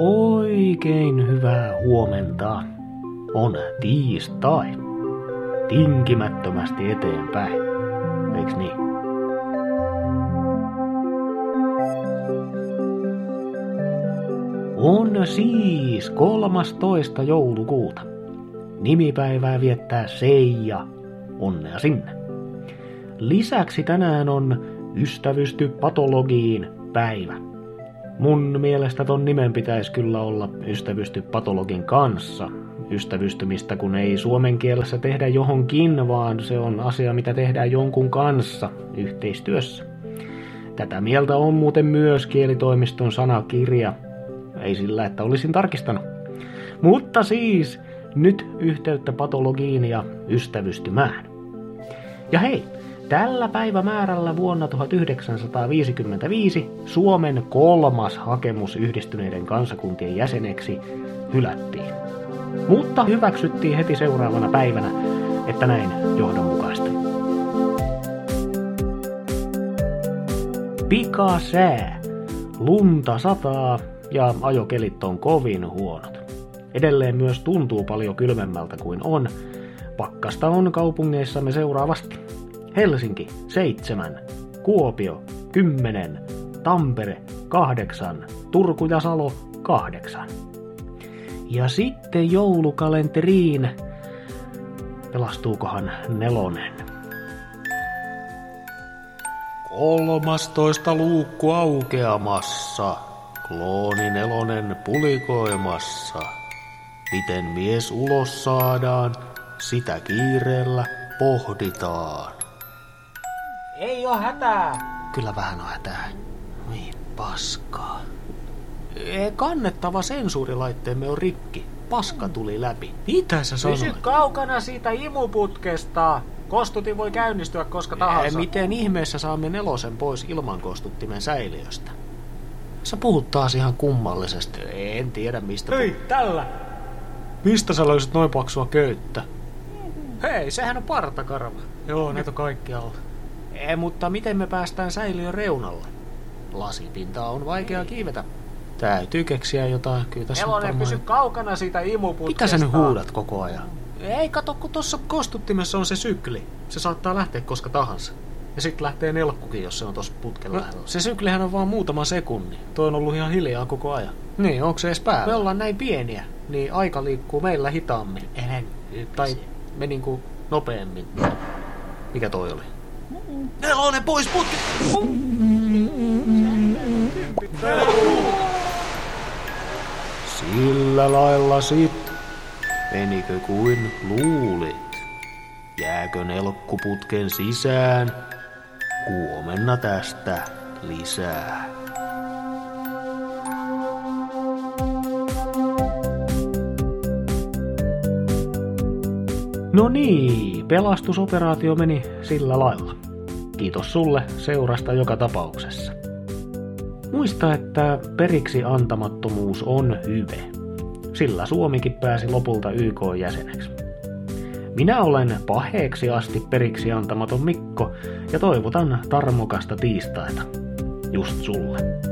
Oikein hyvää huomenta. On tiistai. Tinkimättömästi eteenpäin. Eiks niin? On siis 13. joulukuuta. Nimipäivää viettää Seija. Onnea sinne. Lisäksi tänään on Ystävysty patologiin päivä. Mun mielestä ton nimen pitäisi kyllä olla Ystävysty patologin kanssa. Ystävystymistä kun ei suomen kielessä tehdä johonkin, vaan se on asia mitä tehdään jonkun kanssa yhteistyössä. Tätä mieltä on muuten myös kielitoimiston sanakirja. Ei sillä, että olisin tarkistanut. Mutta siis, nyt yhteyttä patologiin ja ystävystymään. Ja hei, Tällä päivämäärällä vuonna 1955 Suomen kolmas hakemus yhdistyneiden kansakuntien jäseneksi hylättiin. Mutta hyväksyttiin heti seuraavana päivänä, että näin johdonmukaista. Pika sää. Lunta sataa ja ajokelit on kovin huonot. Edelleen myös tuntuu paljon kylmemmältä kuin on. Pakkasta on kaupungeissamme seuraavasti. Helsinki 7, Kuopio 10, Tampere 8, Turku ja Salo 8. Ja sitten joulukalenteriin pelastuukohan nelonen. Kolmastoista luukku aukeamassa, klooni nelonen pulikoimassa. Miten mies ulos saadaan, sitä kiireellä pohditaan. Ei oo hätää. Kyllä vähän on hätää. Niin paskaa. E, kannettava sensuurilaitteemme on rikki. Paska tuli läpi. Mitä sä Pysy sanoit? kaukana siitä imuputkesta. Kostutin voi käynnistyä koska E, tahansa. miten ihmeessä saamme nelosen pois ilman kostuttimen säiliöstä? Sä puhut taas ihan kummallisesti. En tiedä mistä. Hei, tällä. Mistä sä löysit noin paksua köyttä? Hei, sehän on partakarva. Joo, näitä kaikkialla. Ei, mutta miten me päästään säiliön reunalle? Lasipintaa on vaikea kiivetä. Täytyy keksiä jotain. Kyllä tässä Elonen, varmaan- pysy kaukana siitä imuputkesta. Mitä sä nyt huudat koko ajan? Ei, kato, kun tossa Kostuttimessa on se sykli. Se saattaa lähteä koska tahansa. Ja sitten lähtee nelkkukin, jos se on tossa putken no, Se syklihän on vaan muutama sekunni. Toi on ollut ihan hiljaa koko ajan. Niin, onko se edes päällä? Me ollaan näin pieniä, niin aika liikkuu meillä hitaammin. Enen Tai me niinku nopeammin. Mikä toi oli? Nelonen pois putki! Sillä lailla sit. Menikö kuin luulit? Jääkö nelkkuputken sisään? Huomenna tästä lisää. No niin, pelastusoperaatio meni sillä lailla. Kiitos sulle seurasta joka tapauksessa. Muista, että periksi antamattomuus on hyve. Sillä Suomikin pääsi lopulta YK-jäseneksi. Minä olen paheeksi asti periksi antamaton Mikko ja toivotan tarmokasta tiistaita. Just sulle.